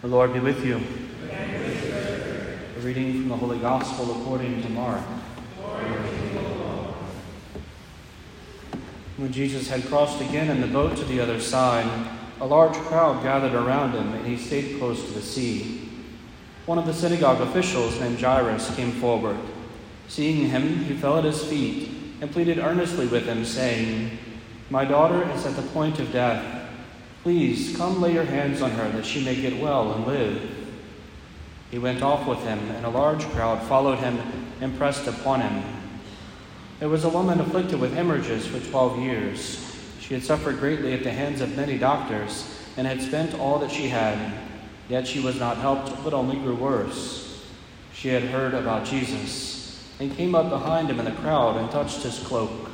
The Lord be with you. A reading from the Holy Gospel according to Mark. When Jesus had crossed again in the boat to the other side, a large crowd gathered around him, and he stayed close to the sea. One of the synagogue officials, named Jairus, came forward. Seeing him, he fell at his feet and pleaded earnestly with him, saying, My daughter is at the point of death. Please come lay your hands on her that she may get well and live. He went off with him, and a large crowd followed him and pressed upon him. There was a woman afflicted with hemorrhages for twelve years. She had suffered greatly at the hands of many doctors and had spent all that she had, yet she was not helped, but only grew worse. She had heard about Jesus and came up behind him in the crowd and touched his cloak.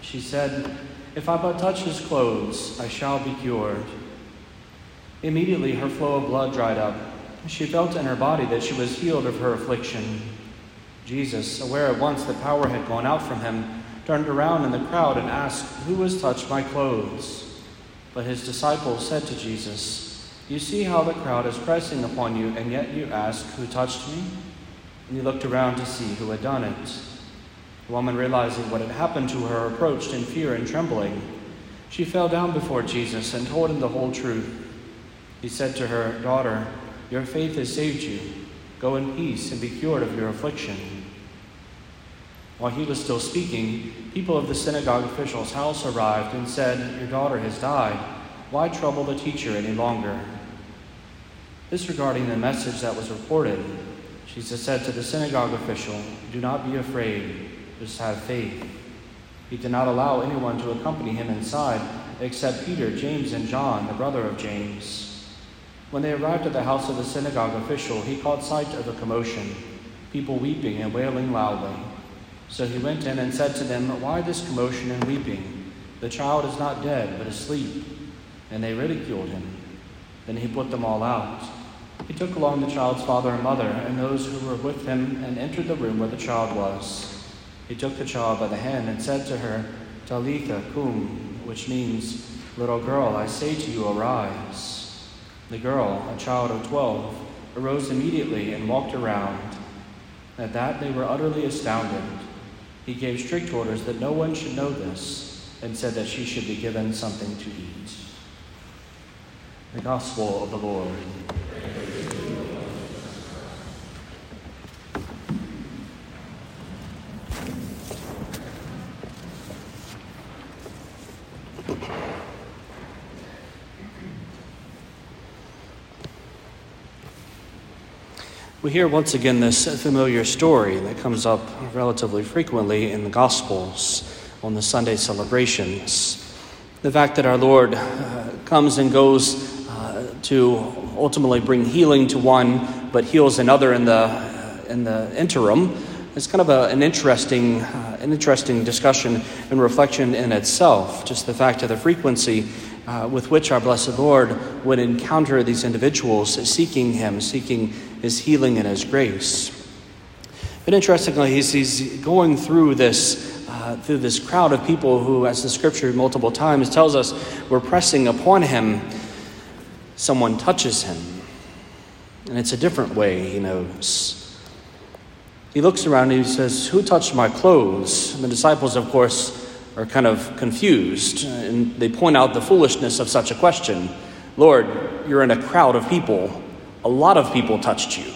She said, if I but touch his clothes, I shall be cured. Immediately her flow of blood dried up. She felt in her body that she was healed of her affliction. Jesus, aware at once that power had gone out from him, turned around in the crowd and asked, Who has touched my clothes? But his disciples said to Jesus, You see how the crowd is pressing upon you, and yet you ask, Who touched me? And he looked around to see who had done it. The woman, realizing what had happened to her, approached in fear and trembling. She fell down before Jesus and told him the whole truth. He said to her, Daughter, your faith has saved you. Go in peace and be cured of your affliction. While he was still speaking, people of the synagogue official's house arrived and said, Your daughter has died. Why trouble the teacher any longer? Disregarding the message that was reported, Jesus said to the synagogue official, Do not be afraid just have faith. He did not allow anyone to accompany him inside except Peter, James, and John, the brother of James. When they arrived at the house of the synagogue official, he caught sight of the commotion, people weeping and wailing loudly. So he went in and said to them, Why this commotion and weeping? The child is not dead, but asleep. And they ridiculed him. Then he put them all out. He took along the child's father and mother and those who were with him and entered the room where the child was. He took the child by the hand and said to her, Talitha cum, which means, Little girl, I say to you, arise. The girl, a child of twelve, arose immediately and walked around. At that they were utterly astounded. He gave strict orders that no one should know this, and said that she should be given something to eat. The Gospel of the Lord. We hear once again this familiar story that comes up relatively frequently in the Gospels on the Sunday celebrations. The fact that our Lord uh, comes and goes uh, to ultimately bring healing to one, but heals another in the, in the interim is kind of a, an, interesting, uh, an interesting discussion and reflection in itself. Just the fact of the frequency uh, with which our blessed Lord would encounter these individuals seeking Him, seeking His healing and His grace. But interestingly, he's, he's going through this, uh, through this crowd of people who, as the scripture multiple times tells us, were pressing upon Him. Someone touches Him. And it's a different way, he knows. He looks around and he says, Who touched my clothes? And the disciples, of course, are kind of confused and they point out the foolishness of such a question. Lord, you're in a crowd of people. A lot of people touched you.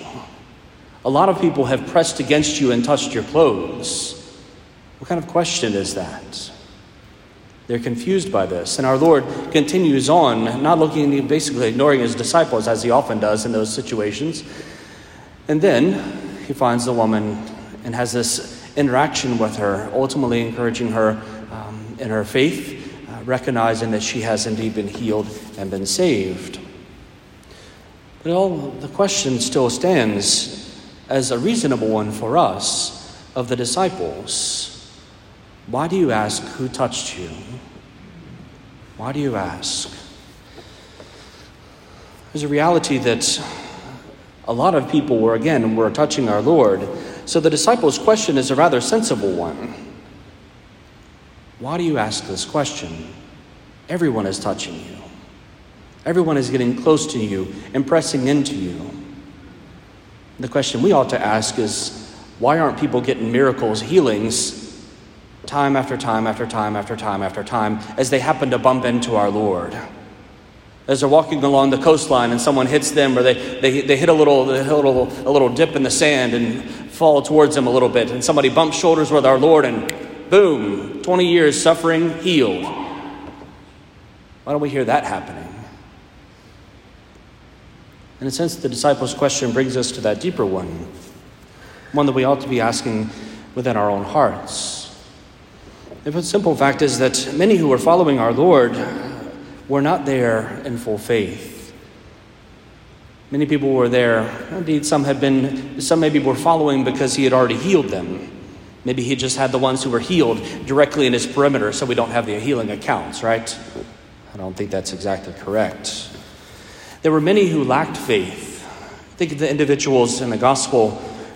A lot of people have pressed against you and touched your clothes. What kind of question is that? They're confused by this. And our Lord continues on, not looking, basically ignoring his disciples as he often does in those situations. And then he finds the woman and has this interaction with her, ultimately encouraging her in her faith, uh, recognizing that she has indeed been healed and been saved. But all the question still stands as a reasonable one for us of the disciples. Why do you ask who touched you? Why do you ask? There's a reality that a lot of people were, again, were touching our Lord. So the disciples' question is a rather sensible one. Why do you ask this question? Everyone is touching you. Everyone is getting close to you and pressing into you. The question we ought to ask is why aren't people getting miracles, healings, time after time after time after time after time as they happen to bump into our Lord? As they're walking along the coastline and someone hits them or they, they, they hit, a little, a, little, a little dip in the sand and fall towards them a little bit, and somebody bumps shoulders with our Lord and boom, 20 years suffering, healed. Why don't we hear that happening? In a sense, the disciples' question brings us to that deeper one, one that we ought to be asking within our own hearts. The simple fact is that many who were following our Lord were not there in full faith. Many people were there. Indeed, some had been, some maybe were following because he had already healed them. Maybe he just had the ones who were healed directly in his perimeter, so we don't have the healing accounts, right? I don't think that's exactly correct. There were many who lacked faith. Think of the individuals in the gospel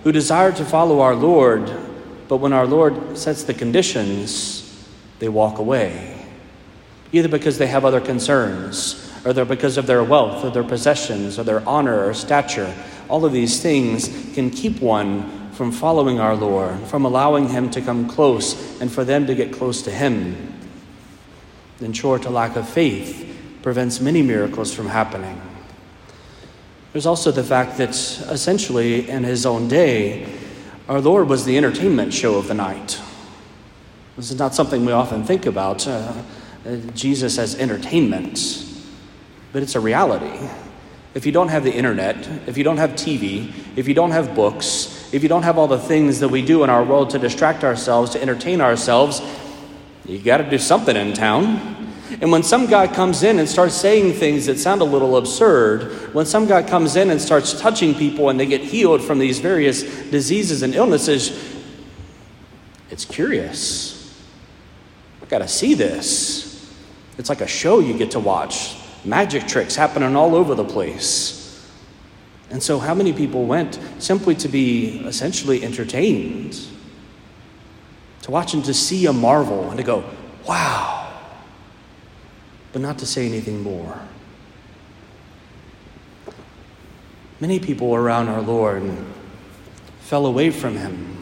who desired to follow our Lord, but when our Lord sets the conditions, they walk away. Either because they have other concerns, or they're because of their wealth, or their possessions, or their honor, or stature. All of these things can keep one from following our Lord, from allowing Him to come close, and for them to get close to Him. In short, a lack of faith prevents many miracles from happening. There's also the fact that essentially, in his own day, our Lord was the entertainment show of the night. This is not something we often think about uh, Jesus as entertainment, but it's a reality. If you don't have the internet, if you don't have TV, if you don't have books, if you don't have all the things that we do in our world to distract ourselves, to entertain ourselves, you got to do something in town. And when some guy comes in and starts saying things that sound a little absurd, when some guy comes in and starts touching people and they get healed from these various diseases and illnesses, it's curious. I've got to see this. It's like a show you get to watch, magic tricks happening all over the place. And so, how many people went simply to be essentially entertained? To watch and to see a marvel and to go, wow but not to say anything more. Many people around our Lord fell away from him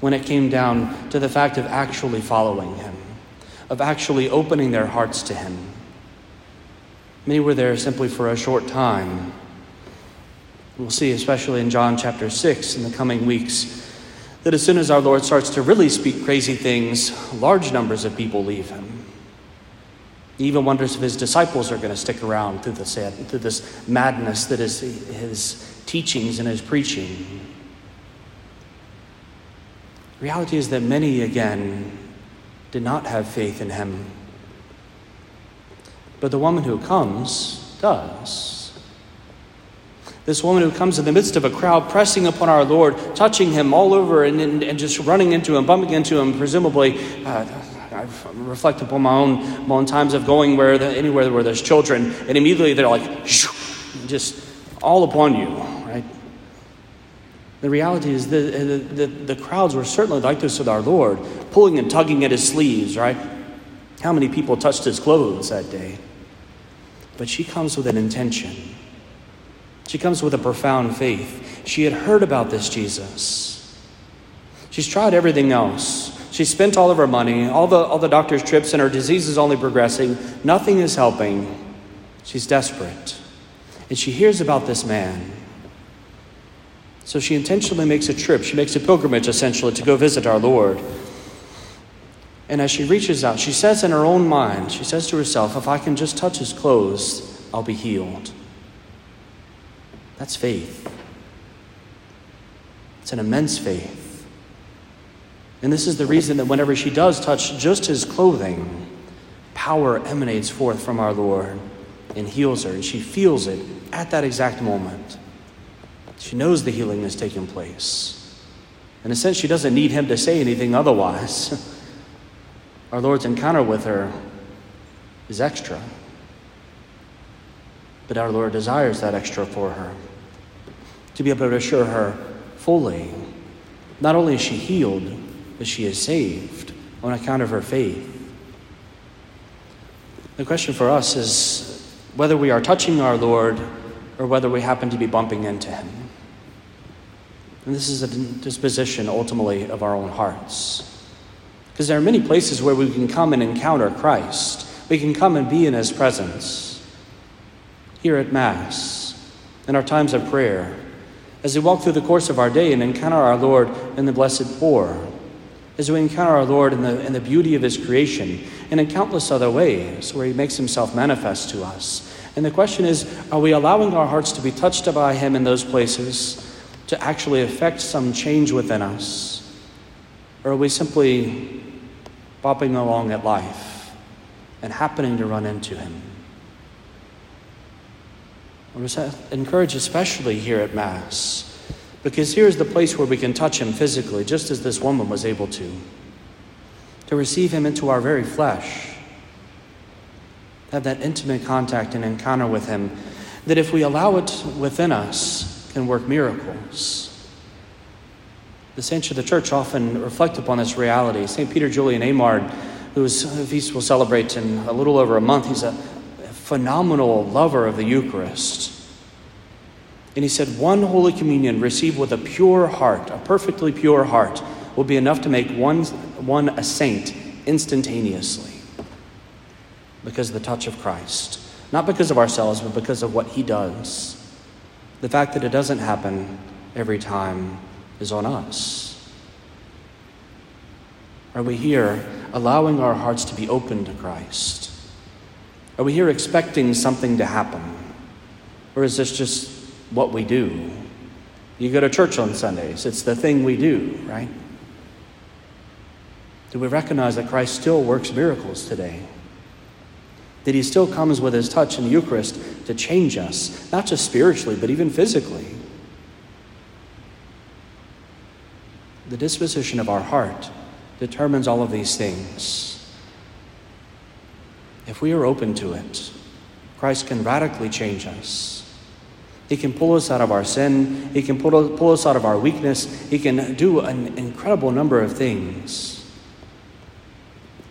when it came down to the fact of actually following him, of actually opening their hearts to him. Many were there simply for a short time. We'll see, especially in John chapter 6 in the coming weeks, that as soon as our Lord starts to really speak crazy things, large numbers of people leave him. He even wonders if his disciples are going to stick around through this, through this madness that is his teachings and his preaching. The reality is that many, again, did not have faith in him. But the woman who comes does. This woman who comes in the midst of a crowd, pressing upon our Lord, touching him all over and, and, and just running into him, bumping into him, presumably. Uh, I reflect upon my own, my own times of going where the, anywhere where there's children, and immediately they're like, just all upon you? The reality is the, uh, the, the, the crowds were certainly like this with our Lord, pulling and tugging at his sleeves, right? How many people touched his clothes that day? But she comes with an intention. She comes with a profound faith. She had heard about this Jesus. She's tried everything else. She spent all of her money, all the, all the doctor's trips, and her disease is only progressing. Nothing is helping. She's desperate. And she hears about this man. So she intentionally makes a trip. She makes a pilgrimage, essentially, to go visit our Lord. And as she reaches out, she says in her own mind, she says to herself, If I can just touch his clothes, I'll be healed. That's faith. It's an immense faith. And this is the reason that whenever she does touch just his clothing, power emanates forth from our Lord and heals her. And she feels it at that exact moment. She knows the healing is taking place. In a sense, she doesn't need him to say anything otherwise. Our Lord's encounter with her is extra. But our Lord desires that extra for her to be able to assure her fully. Not only is she healed, but she is saved on account of her faith. The question for us is whether we are touching our Lord or whether we happen to be bumping into him. And this is a disposition ultimately of our own hearts. Because there are many places where we can come and encounter Christ. We can come and be in his presence. Here at Mass, in our times of prayer, as we walk through the course of our day and encounter our Lord in the Blessed Four, as we encounter our Lord in the, in the beauty of His creation, and in countless other ways where He makes Himself manifest to us. And the question is are we allowing our hearts to be touched by Him in those places to actually affect some change within us? Or are we simply bopping along at life and happening to run into Him? I was encouraged, especially here at Mass, because here's the place where we can touch Him physically, just as this woman was able to. To receive Him into our very flesh, have that intimate contact and encounter with Him, that if we allow it within us, can work miracles. The saints of the church often reflect upon this reality. St. Peter Julian Eymard, whose feast we'll celebrate in a little over a month, he's a phenomenal lover of the Eucharist. And he said, One Holy Communion received with a pure heart, a perfectly pure heart, will be enough to make one, one a saint instantaneously because of the touch of Christ. Not because of ourselves, but because of what he does. The fact that it doesn't happen every time is on us. Are we here allowing our hearts to be open to Christ? Are we here expecting something to happen? Or is this just what we do? You go to church on Sundays, it's the thing we do, right? Do we recognize that Christ still works miracles today? That he still comes with his touch in the Eucharist to change us, not just spiritually, but even physically? The disposition of our heart determines all of these things. If we are open to it, Christ can radically change us. He can pull us out of our sin. He can pull, pull us out of our weakness. He can do an incredible number of things.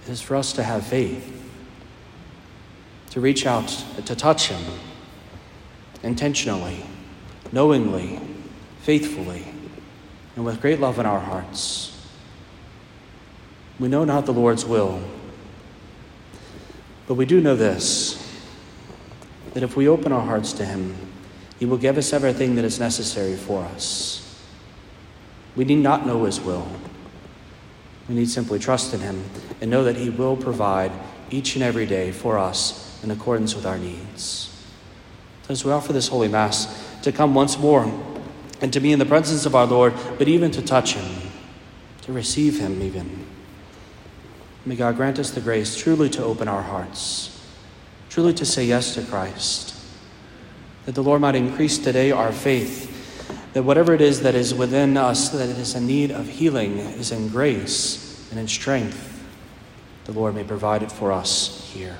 It is for us to have faith, to reach out, to touch Him intentionally, knowingly, faithfully, and with great love in our hearts. We know not the Lord's will. But we do know this that if we open our hearts to Him, He will give us everything that is necessary for us. We need not know His will. We need simply trust in Him and know that He will provide each and every day for us in accordance with our needs. As we offer this Holy Mass, to come once more and to be in the presence of our Lord, but even to touch Him, to receive Him, even. May God grant us the grace truly to open our hearts, truly to say yes to Christ, that the Lord might increase today our faith, that whatever it is that is within us that is in need of healing is in grace and in strength, the Lord may provide it for us here.